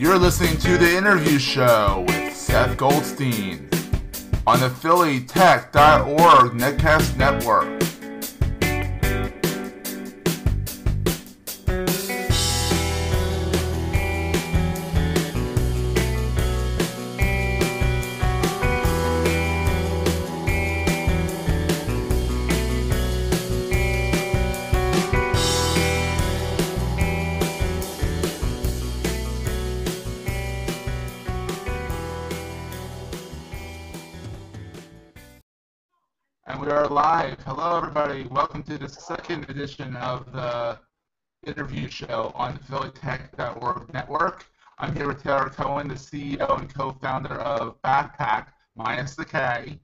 You're listening to The Interview Show with Seth Goldstein on the PhillyTech.org Netcast Network. And we are live. Hello, everybody. Welcome to the second edition of the interview show on the PhillyTech.org network. I'm here with Taylor Cohen, the CEO and co-founder of BackPac, minus the K,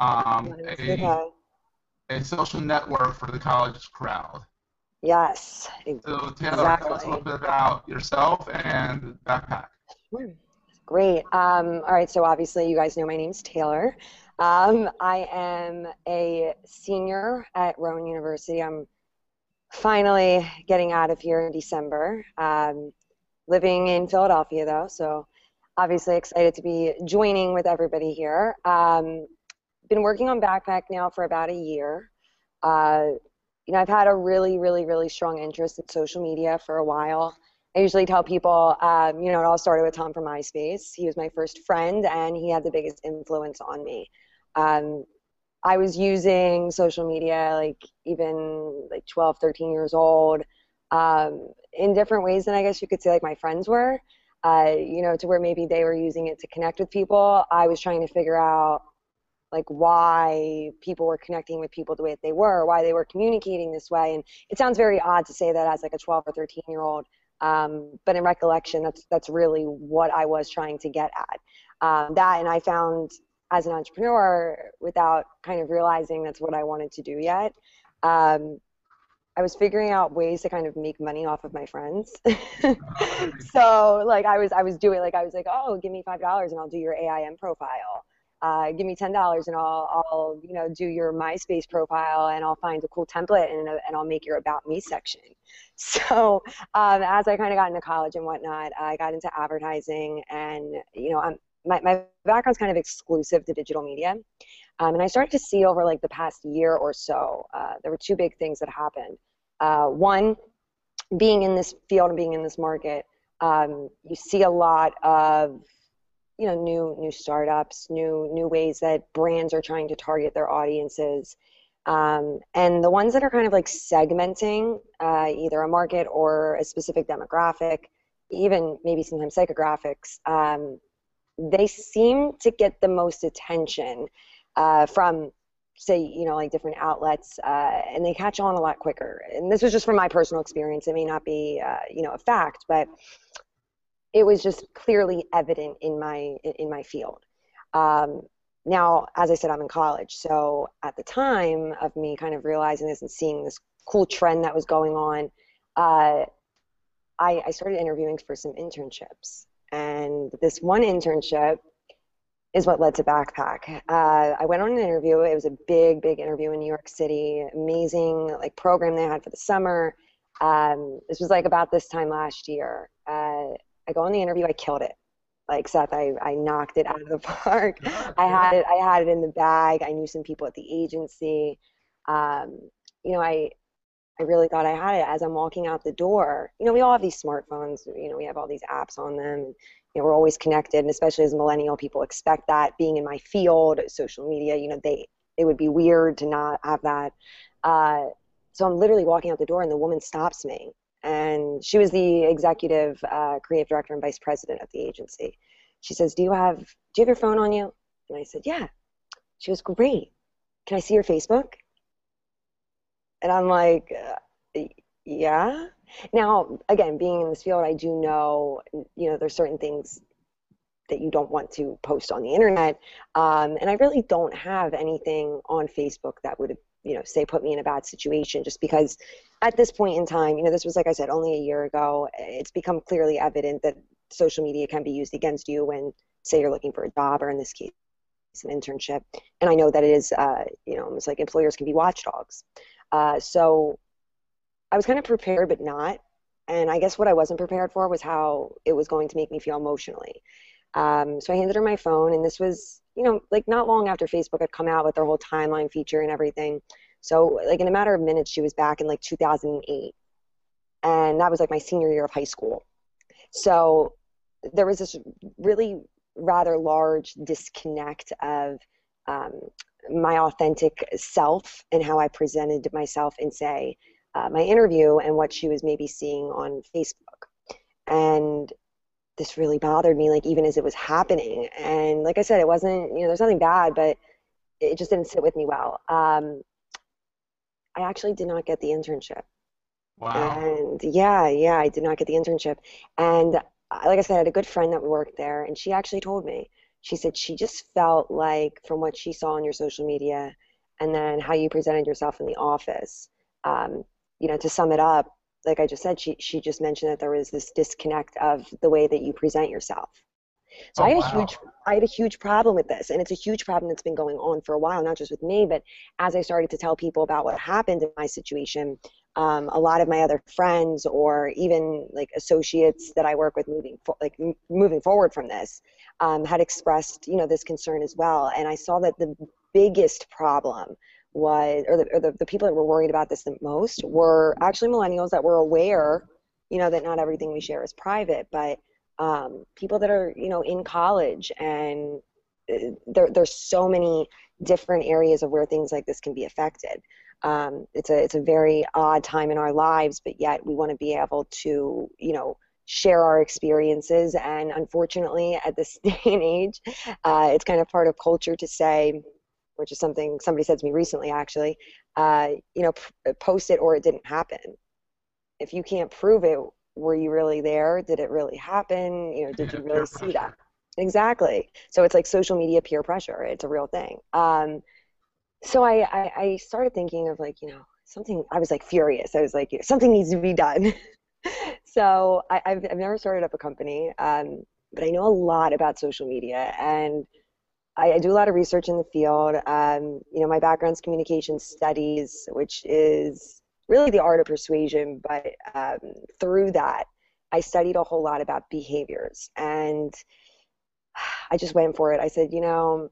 um, a, Okay. a social network for the college crowd. Yes. So, Taylor, tell us a little bit about yourself and BackPac. Great. Um, all right. So obviously, you guys know my name's Taylor. Um, I am a senior at Rowan University. I'm finally getting out of here in December. Um, living in Philadelphia, though, so obviously excited to be joining with everybody here. Um, been working on BackPac now for about a year. Uh, you know, I've had a really, really, really strong interest in social media for a while. I usually tell people, um, you know, it all started with Tom from MySpace. He was my first friend, and he had the biggest influence on me. Um, I was using social media like even like 12, 13 years old um, in different ways than I guess you could say like my friends were. Uh, you know, to where maybe they were using it to connect with people. I was trying to figure out like why people were connecting with people the way that they were, why they were communicating this way. And it sounds very odd to say that as like a 12 or 13 year old. Um, but in recollection, that's that's really what I was trying to get at. Um, that, and I found as an entrepreneur, without kind of realizing that's what I wanted to do yet, um, I was figuring out ways to kind of make money off of my friends. so like I was I was doing like I was like, oh, give me five dollars and I'll do your AIM profile. Uh, give me ten dollars and I'll I'll you know do your MySpace profile and I'll find a cool template and and I'll make your about me section. So um, as I kind of got into college and whatnot, I got into advertising and you know I'm my my background's kind of exclusive to digital media. Um, and I started to see over like the past year or so, uh, there were two big things that happened. Uh, one, being in this field and being in this market, um, you see a lot of you know new new startups, new new ways that brands are trying to target their audiences, um, and the ones that are kind of like segmenting uh, either a market or a specific demographic, even maybe sometimes psychographics. Um, they seem to get the most attention uh, from say you know like different outlets uh, and they catch on a lot quicker. And this was just from my personal experience. It may not be uh, you know a fact but it was just clearly evident in my in my field. Um, now as i said i'm in college. So at the time of me kind of realizing this and seeing this cool trend that was going on uh, I, I started interviewing for some internships and this one internship is what led to BackPac. Uh, I went on an interview. It was a big, big interview in New York City. Amazing like program they had for the summer. Um, this was like about this time last year. Uh, I go on the interview. I killed it. Like Seth, I, I knocked it out of the park. I had it. I had it in the bag. I knew some people at the agency. Um, you know, I I really thought I had it as I'm walking out the door. You know, we all have these smartphones. You know, we have all these apps on them. And, you know, we're always connected, and especially as millennial people expect that. Being in my field, social media, you know, they it would be weird to not have that. Uh, so I'm literally walking out the door, and the woman stops me, and she was the executive uh, creative director and vice president of the agency. She says, "Do you have Do you have your phone on you?" And I said, "Yeah." She goes, "Great. Can I see your Facebook?" And I'm like, uh, yeah. Now, again, being in this field, I do know, you know, there's certain things that you don't want to post on the internet. Um, and I really don't have anything on Facebook that would, you know, say put me in a bad situation just because at this point in time, you know, this was, like I said, only a year ago. It's become clearly evident that social media can be used against you when, say, you're looking for a job or in this case, an internship. And I know that it is, uh, you know, almost like employers can be watchdogs. Uh, so I was kind of prepared, but not. And I guess what I wasn't prepared for was how it was going to make me feel emotionally. Um, so I handed her my phone, and this was, you know, like not long after Facebook had come out with their whole timeline feature and everything. So, like, in a matter of minutes, she was back in like 2008. And that was like my senior year of high school. So there was this really rather large disconnect of um, my authentic self and how I presented myself in, say, uh, my interview and what she was maybe seeing on Facebook. And this really bothered me, like, even as it was happening. And like I said, it wasn't, you know, there's nothing bad, but it just didn't sit with me well. Um, I actually did not get the internship. Wow. And yeah, yeah, I did not get the internship. And uh, like I said, I had a good friend that worked there, and she actually told me, she said she just felt like from what she saw on your social media and then how you presented yourself in the office, um, you know, to sum it up, like I just said, she, she just mentioned that there was this disconnect of the way that you present yourself. So Oh, I had a wow. huge I had a huge problem with this, and it's a huge problem that's been going on for a while, not just with me, but as I started to tell people about what happened in my situation, um, a lot of my other friends or even like associates that I work with moving for, like m- moving forward from this um, had expressed you know this concern as well, and I saw that the biggest problem was or, the, or the, the people that were worried about this the most were actually millennials that were aware you know that not everything we share is private but um, people that are you know in college and uh, there, there's so many different areas of where things like this can be affected um, it's a it's a very odd time in our lives but yet we want to be able to you know share our experiences. And unfortunately at this day and age uh, it's kind of part of culture to say which is something somebody said to me recently actually uh, you know p- post it or it didn't happen. If you can't prove it were you really there? Did it really happen? You know did you really see that? Exactly. So it's like social media peer pressure. It's a real thing. Um, so I, I i started thinking of like you know something i was like furious i was like something needs to be done so I, I've, I've never started up a company um, but i know a lot about social media and I, I do a lot of research in the field. Um, you know, my background's communication studies, which is really the art of persuasion. But um, through that, I studied a whole lot about behaviors, and I just went for it. I said, you know,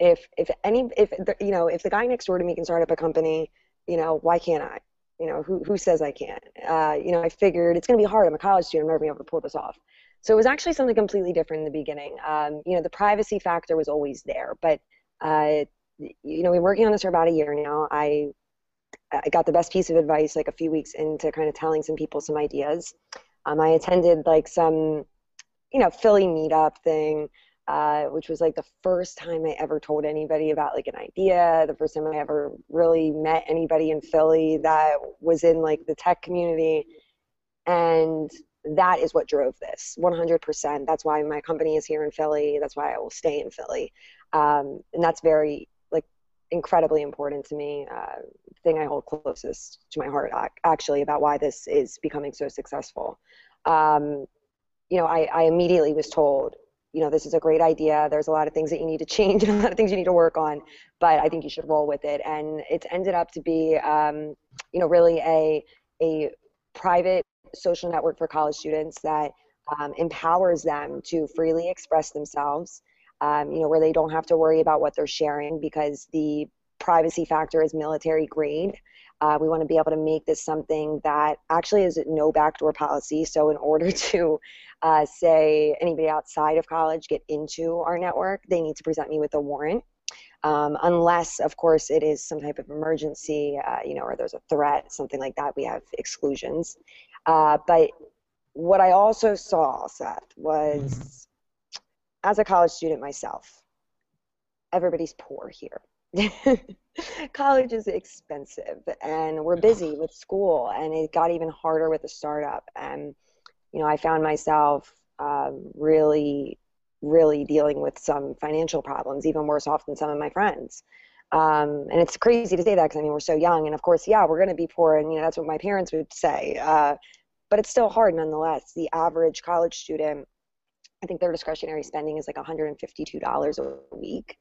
if if any if the, you know if the guy next door to me can start up a company, you know, why can't I? You know, who who says I can't? Uh, you know, I figured it's going to be hard. I'm a college student. I'm never going to be able to pull this off. So it was actually something completely different in the beginning. Um, you know, the privacy factor was always there, but uh, you know, we're working on this for about a year now. I I got the best piece of advice like a few weeks into kind of telling some people some ideas. Um, I attended like some, you know, Philly meetup thing, uh, which was like the first time I ever told anybody about like an idea, the first time I ever really met anybody in Philly that was in like the tech community. And that is what drove this 100%. That's why my company is here in Philly. That's why I will stay in Philly. Um, and that's very, like, incredibly important to me. Uh, thing I hold closest to my heart, actually, about why this is becoming so successful. Um, you know, I, I immediately was told, you know, this is a great idea. There's a lot of things that you need to change and a lot of things you need to work on, but I think you should roll with it. And it's ended up to be, um, you know, really a, a private social network for college students that um, empowers them to freely express themselves, um, you know, where they don't have to worry about what they're sharing because the privacy factor is military grade. Uh, we want to be able to make this something that actually is no backdoor policy. So, in order to uh, say anybody outside of college get into our network, they need to present me with a warrant. Um, unless, of course, it is some type of emergency, uh, you know, or there's a threat, something like that, we have exclusions. Uh, but what I also saw, Seth, was as a college student myself, everybody's poor here. college is expensive and we're busy with school and it got even harder with the startup and you know i found myself um, really really dealing with some financial problems even worse off than some of my friends. Um, and it's crazy to say that because i mean we're so young and of course yeah we're going to be poor and you know that's what my parents would say uh, but it's still hard nonetheless. The average college student i think their discretionary spending is like $152 a week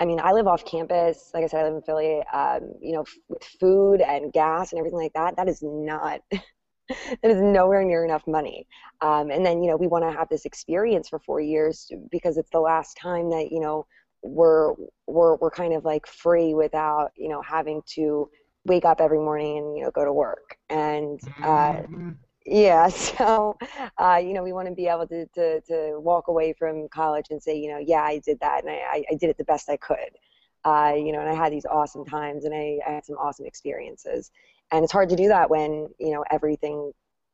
I mean, I live off campus. Like I said, I live in Philly. Um, you know, f- with food and gas and everything like that, that is not that is nowhere near enough money. Um, and then, you know, we want to have this experience for four years because it's the last time that, you know, we're, we're, we're kind of like free without, you know, having to wake up every morning and, you know, go to work. And, uh, mm-hmm. Yeah, so, uh, you know, we want to be able to, to, to walk away from college and say, you know, yeah, I did that and I, I did it the best I could. Uh, you know, and I had these awesome times and I, I had some awesome experiences. And it's hard to do that when you know everything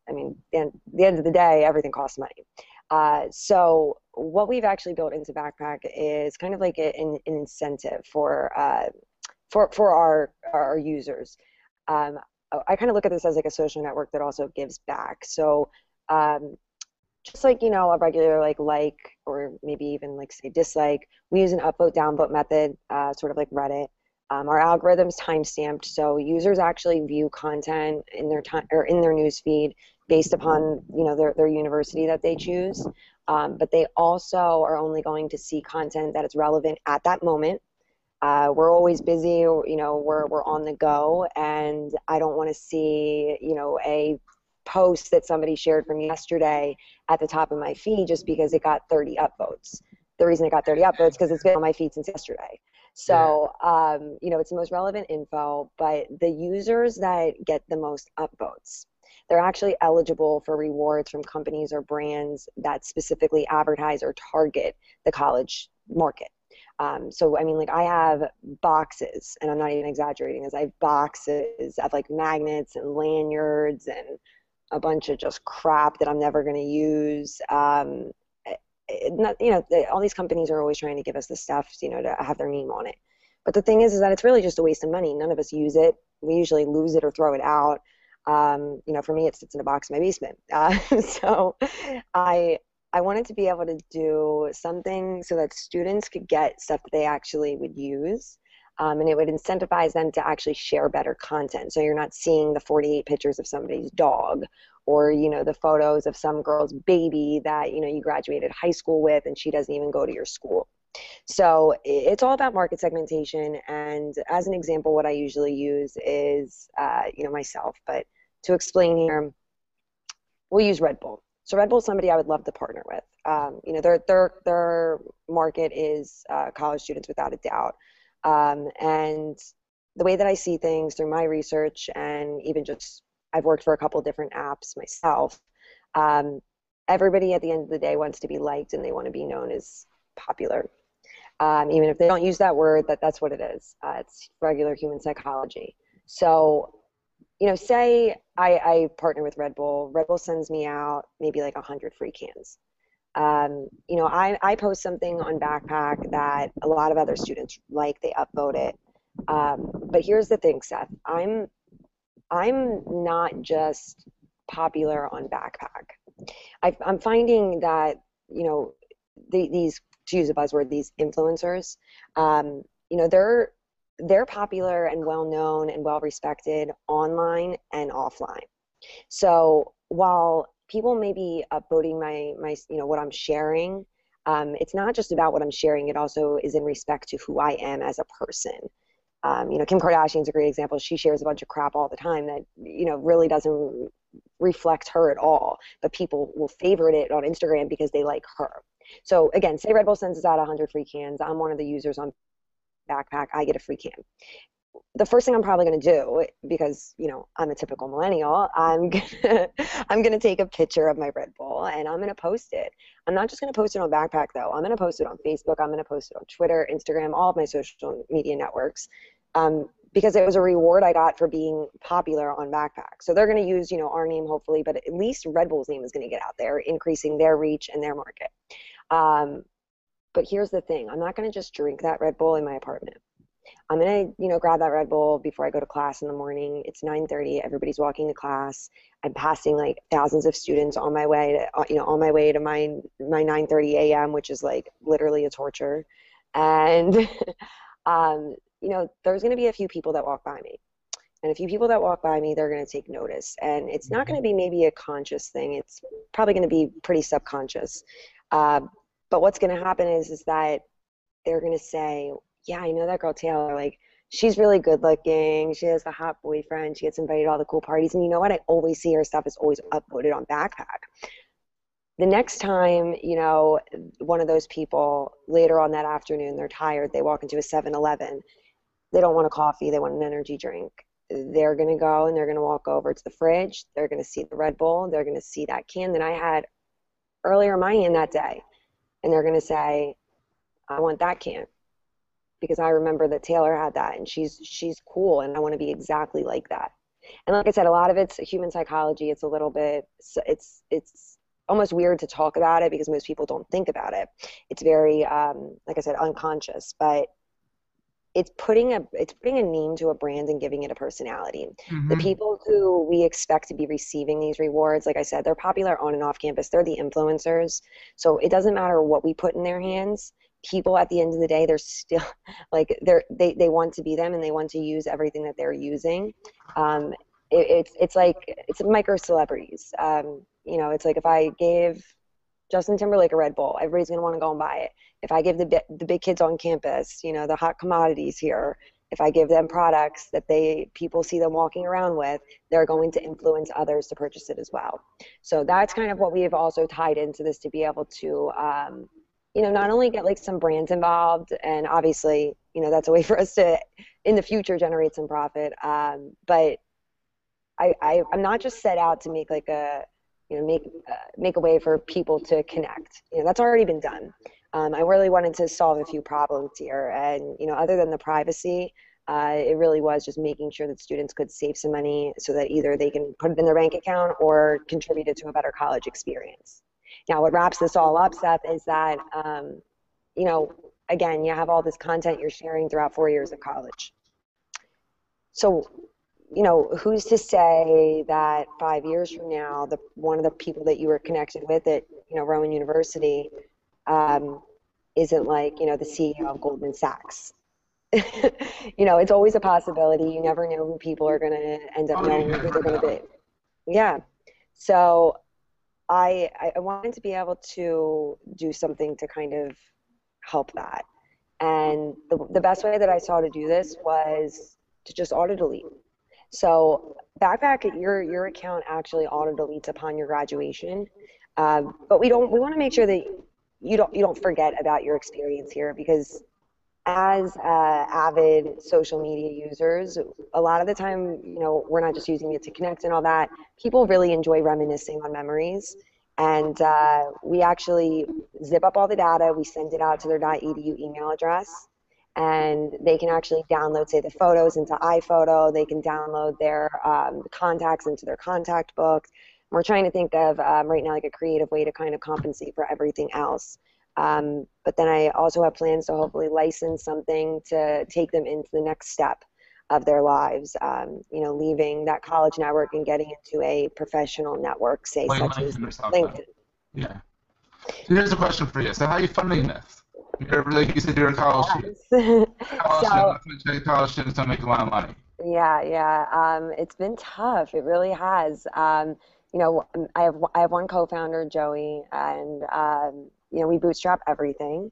i mean the the end of the day everything costs money. Uh, so what we've actually built into BackPac is kind of like an, an incentive for uh, for for our our users. Um, i kind of look at this as like a social network that also gives back so um, just like you know a regular like like or maybe even like say dislike we use an upvote downvote method uh, sort of like reddit um, our algorithm's time stamped, so users actually view content in their time or in their newsfeed based upon you know their, their university that they choose. Um, but they also are only going to see content that is relevant at that moment. Uh, we're always busy, you know, we're, we're on the go, and I don't want to see, you know, a post that somebody shared from yesterday at the top of my feed just because it got 30 upvotes. The reason it got 30 upvotes because it's been on my feed since yesterday. So, um, you know, it's the most relevant info, but the users that get the most upvotes, they're actually eligible for rewards from companies or brands that specifically advertise or target the college market. Um, so, I mean, like I have boxes, and I'm not even exaggerating, as I have boxes of like magnets and lanyards and a bunch of just crap that I'm never going to use. Um, not, you know, all these companies are always trying to give us the stuff, you know, to have their name on it. But the thing is, is that it's really just a waste of money. None of us use it. We usually lose it or throw it out. Um, you know, for me, it sits in a box in my basement. Uh, so I I wanted to be able to do something so that students could get stuff that they actually would use. Um, and it would incentivize them to actually share better content. So you're not seeing the 48 pictures of somebody's dog or you know the photos of some girl's baby that you know you graduated high school with and she doesn't even go to your school so it's all about market segmentation and as an example what i usually use is uh, you know myself but to explain here we'll use red bull so red bull is somebody i would love to partner with um, you know their their their market is uh, college students without a doubt um, and the way that i see things through my research and even just I've worked for a couple different apps myself. Um, everybody at the end of the day wants to be liked and they want to be known as popular. Um, even if they don't use that word, that that's what it is. Uh, it's regular human psychology. So, you know, say I, I partner with Red Bull. Red Bull sends me out maybe like 100 free cans. Um, you know, I, I post something on BackPac that a lot of other students like, they upvote it. Um, but here's the thing, Seth. I'm I'm not just popular on BackPac. I, am finding that you know the, these to use a buzzword, these influencers, um, you know they're they're popular and well known and well respected online and offline. So while people may be upvoting my my you know what I'm sharing, um, it's not just about what I'm sharing. It also is in respect to who I am as a person. Um, you know, Kim Kardashian's a great example. She shares a bunch of crap all the time that you know really doesn't reflect her at all, but people will favorite it on Instagram because they like her. So again, say Red Bull sends us out 100 free cans. I'm one of the users on BackPac. I get a free can. The first thing I'm probably going to do, because you know I'm a typical millennial, I'm gonna I'm gonna take a picture of my Red Bull and I'm gonna post it. I'm not just gonna post it on BackPac though. I'm gonna post it on Facebook. I'm gonna post it on Twitter, Instagram, all of my social media networks um, because it was a reward I got for being popular on BackPac. So they're going to use, you know, our name hopefully, but at least Red Bull's name is going to get out there, increasing their reach and their market. Um, but here's the thing: I'm not going to just drink that Red Bull in my apartment. I'm gonna, you know, grab that Red Bull before I go to class in the morning. It's 9:30. Everybody's walking to class. I'm passing like thousands of students on my way to, uh, you know, on my way to my my 9:30 a.m., which is like literally a torture. And um, you know, there's going to be a few people that walk by me. And a few people that walk by me, they're going to take notice. And it's not going to be maybe a conscious thing. It's probably going to be pretty subconscious. Uh, but what's going to happen is, is that they're going to say, yeah, I know that girl Taylor. Like, she's really good looking. She has a hot boyfriend. She gets invited to all the cool parties. And you know what? I always see her stuff is always uploaded on BackPac. The next time, you know, one of those people later on that afternoon, they're tired, they walk into a 7 Eleven, they don't want a coffee, they want an energy drink. They're going to go and they're going to walk over to the fridge. They're going to see the Red Bull. They're going to see that can that I had earlier in my hand that day. And they're going to say, I want that can because I remember that Taylor had that and she's she's cool and I want to be exactly like that. And like I said, a lot of it's human psychology. It's a little bit it's it's almost weird to talk about it because most people don't think about it. It's very um, like I said unconscious, but it's putting a it's putting a name to a brand and giving it a personality. Mm-hmm. The people who we expect to be receiving these rewards, like I said, they're popular on and off campus. They're the influencers. So it doesn't matter what we put in their hands people at the end of the day they're still like they're they, they want to be them and they want to use everything that they're using um, it, it's it's like it's micro celebrities um, you know it's like if i gave justin timberlake a red bull everybody's going to want to go and buy it if i give the, the big kids on campus you know the hot commodities here if i give them products that they people see them walking around with they're going to influence others to purchase it as well so that's kind of what we've also tied into this to be able to um, you know, not only get like some brands involved, and obviously, you know, that's a way for us to, in the future, generate some profit. Um, but I, I, I'm not just set out to make like a, you know, make uh, make a way for people to connect. You know, that's already been done. Um, I really wanted to solve a few problems here, and you know, other than the privacy, uh, it really was just making sure that students could save some money so that either they can put it in their bank account or contribute it to a better college experience. Now, what wraps this all up, Seth, is that, um, you know, again, you have all this content you're sharing throughout four years of college. So, you know, who's to say that five years from now, the one of the people that you were connected with at, you know, Rowan University, um, isn't like, you know, the CEO of Goldman Sachs. you know, it's always a possibility. You never know who people are going to end up oh, knowing who they're going to be. Yeah. So I, I wanted to be able to do something to kind of help that. And the, the best way that I saw to do this was to just auto delete. So BackPac your your account actually auto deletes upon your graduation, um, but we don't we want to make sure that you don't you don't forget about your experience here because as uh, avid social media users, a lot of the time, you know, we're not just using it to connect and all that. People really enjoy reminiscing on memories. And uh, we actually zip up all the data, we send it out to their .edu email address, and they can actually download, say, the photos into iPhoto. They can download their um, contacts into their contact book. We're trying to think of um, right now like a creative way to kind of compensate for everything else. Um, but then I also have plans to hopefully license something to take them into the next step of their lives. Um, you know, leaving that college network and getting into a professional network, say Wait, such as LinkedIn. Yeah. So here's a question for you. So how are you funding this? You're, like you said, you're a college student. college, so, student, college students don't make a lot of money. Yeah, yeah. Um, it's been tough. It really has. Um, you know, I have I have one co-founder, Joey, and um, you know we bootstrap everything.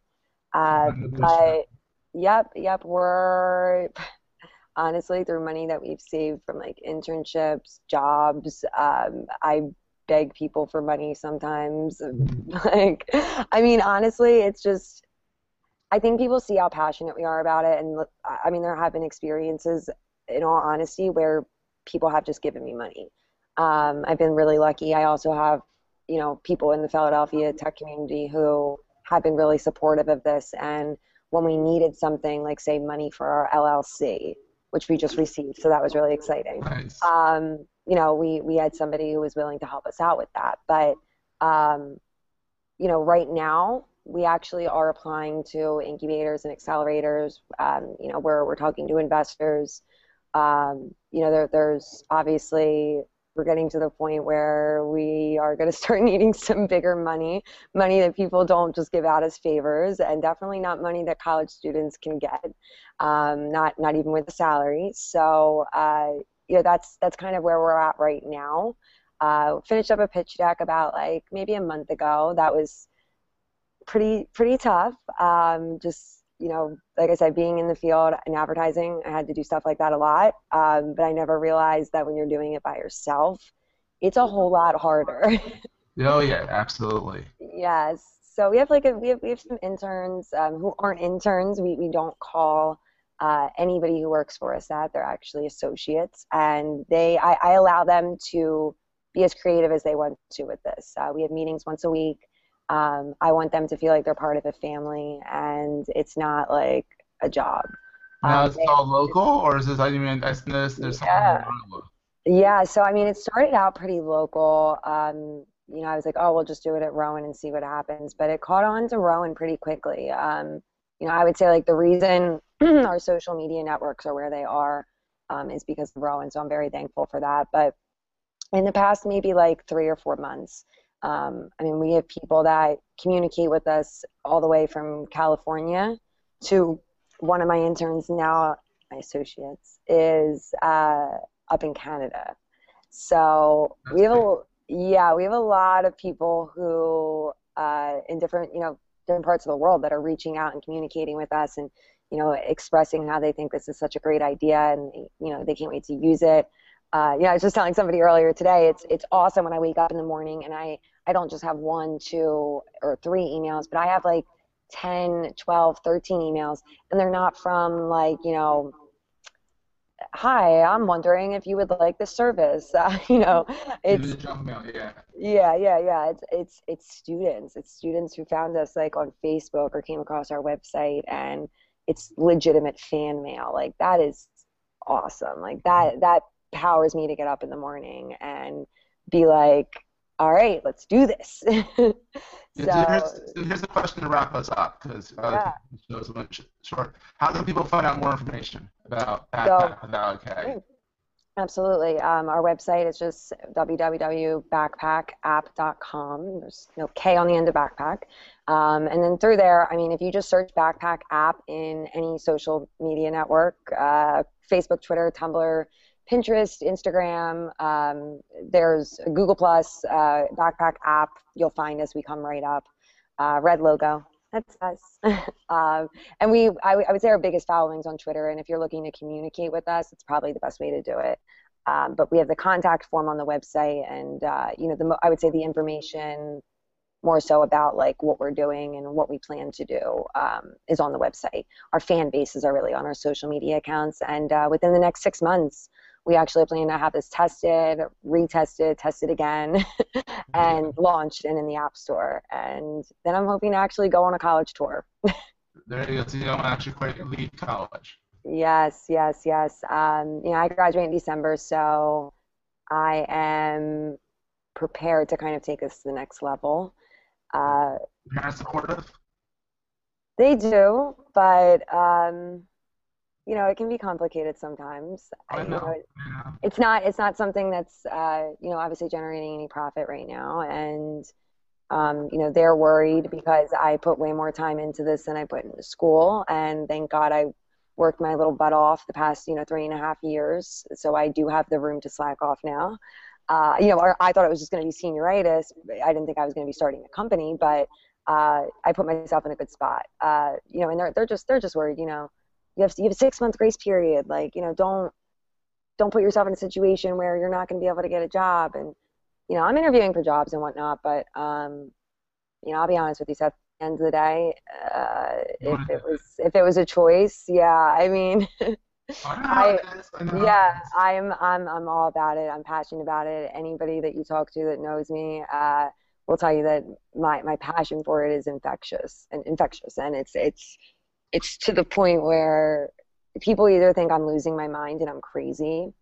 Uh, but yep, yep, we're honestly through money that we've saved from like internships, jobs. Um, I beg people for money sometimes. like, I mean, honestly, it's just. I think people see how passionate we are about it, and I mean, there have been experiences, in all honesty, where people have just given me money. Um, I've been really lucky. I also have you know people in the Philadelphia tech community who have been really supportive of this and when we needed something like say money for our LLC which we just received so that was really exciting nice. um, you know we we had somebody who was willing to help us out with that but um, you know right now we actually are applying to incubators and accelerators um, you know where we're talking to investors um, you know there, there's obviously we're getting to the point where we are going to start needing some bigger money, money that people don't just give out as favors, and definitely not money that college students can get, um, not not even with a salary. So uh, you know that's that's kind of where we're at right now. Uh, finished up a pitch deck about like maybe a month ago. That was pretty pretty tough. Um, just you know, like I said, being in the field in advertising, I had to do stuff like that a lot. Um, but I never realized that when you're doing it by yourself, it's a whole lot harder. oh yeah, absolutely. yes. So we have like a, we have we have some interns um, who aren't interns. We we don't call uh, anybody who works for us that they're actually associates, and they I, I allow them to be as creative as they want to with this. Uh, we have meetings once a week. Um, I want them to feel like they're part of a family, and it's not like a job. Now, Um, is it all local, or is this, I mean, I this, there's Yeah. Yeah, so I mean, it started out pretty local. Um, you know, I was like, oh, we'll just do it at Rowan and see what happens. But it caught on to Rowan pretty quickly. Um, you know, I would say like the reason our social media networks are where they are um, is because of Rowan. So I'm very thankful for that. But in the past, maybe like three or four months, um, I mean, we have people that communicate with us all the way from California to one of my interns now, my associates, is uh, up in Canada. So That's we have a yeah, we have a lot of people who uh, in different you know different parts of the world that are reaching out and communicating with us and you know expressing how they think this is such a great idea and you know they can't wait to use it. Uh, yeah, I was just telling somebody earlier today. It's it's awesome when I wake up in the morning and I I don't just have one, two, or three emails, but I have like 10, 12, 13 emails, and they're not from like you know hi, I'm wondering if you would like the service. Uh, you know, It's it's junk mail, yeah. yeah, yeah, yeah. It's it's it's students. It's students who found us like on Facebook or came across our website, and it's legitimate fan mail. Like that is awesome. Like that that powers me to get up in the morning and be like, all right, let's do this. So here's, so so here's a question to wrap us up because uh, Yeah. the a bit short. How can people find out more information about So- BackPac without okay? Absolutely. Um, our website is just www.backpackapp.com. There's no K on the end of backpack. Um, and then through there, I mean, if you just search BackPac app in any social media network, uh, Facebook, Twitter, Tumblr, Pinterest, Instagram, um, there's Google Plus, uh, BackPac app. You'll find us. We come right up. Uh, red logo. That's us. um, and we, I, I would say our biggest followings on Twitter. And if you're looking to communicate with us, it's probably the best way to do it. Um, but we have the contact form on the website, and uh, you know, the I would say the information more so about like what we're doing and what we plan to do um, is on the website. Our fan bases are really on our social media accounts, and uh, within the next six months, we actually plan to have this tested, retested, tested again, and launched and in the App Store. And then I'm hoping to actually go on a college tour. There you go. So you don't actually quite leave college. Yes, yes, yes. Um, you know, I graduate in December, so I am prepared to kind of take this to the next level. Uh, Parents supportive? they do, but um, you know, it can be complicated sometimes. I you know. it- Yeah. it's not it's not something that's uh, you know obviously generating any profit right now and um, you know they're worried because i put way more time into this than i put into school and thank god i worked my little butt off the past you know three and a half years so i do have the room to slack off now uh, you know i thought it was just going to be senioritis i didn't think i was going to be starting a company but uh, i put myself in a good spot uh, you know and they're, they're just they're just worried you know you have, you have a six month grace period. Like you know don't don't put yourself in a situation where you're not going to be able to get a job. And you know i'm interviewing for jobs and whatnot but um you know i'll be honest with you Seth, at the end of the day uh, if it was if it was a choice yeah i mean I I- it is. I know yeah i'm i'm i'm all about it. I'm passionate about it. Anybody that you talk to that knows me uh will tell you that my my passion for it is infectious and infectious. And it's it's it's to the point where people either think I'm losing my mind and I'm crazy.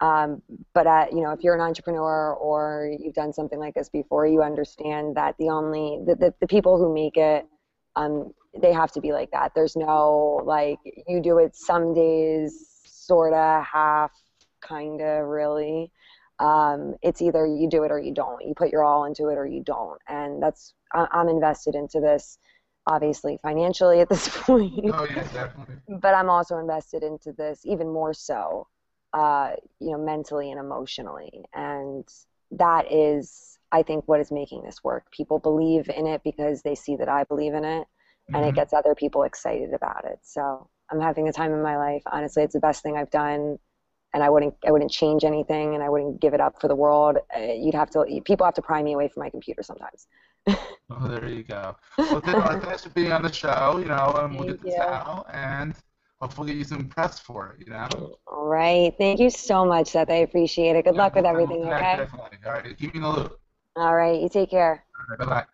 Um, but uh, you know, if you're an entrepreneur or you've done something like this before, you understand that the only the, the, the people who make it, um, they have to be like that. There's no like you do it some days, sorta, half, kinda, really. Um, it's either you do it or you don't. You put your all into it or you don't, and that's I, I'm invested into this obviously financially at this point Oh yeah, definitely. but I'm also invested into this even more so, uh, you know, mentally and emotionally. And that is, I think, what is making this work. People believe in it because they see that I believe in it. and it Mhm. gets other people excited about it. So I'm having the time of my life. Honestly, it's the best thing I've done, and I wouldn't I wouldn't change anything, and I wouldn't give it up for the world. Uh, You'd have to people have to pry me away from my computer sometimes. Oh, there you go. Well, thanks for being on the show. You know, and we'll Thank get the you. towel, and hopefully get you some press for it. You know. All right, thank you so much, Seth. I appreciate it. Good luck with everything. we'll Okay. Definitely. All right, keep me in the loop. All right, you take care. All right, bye bye.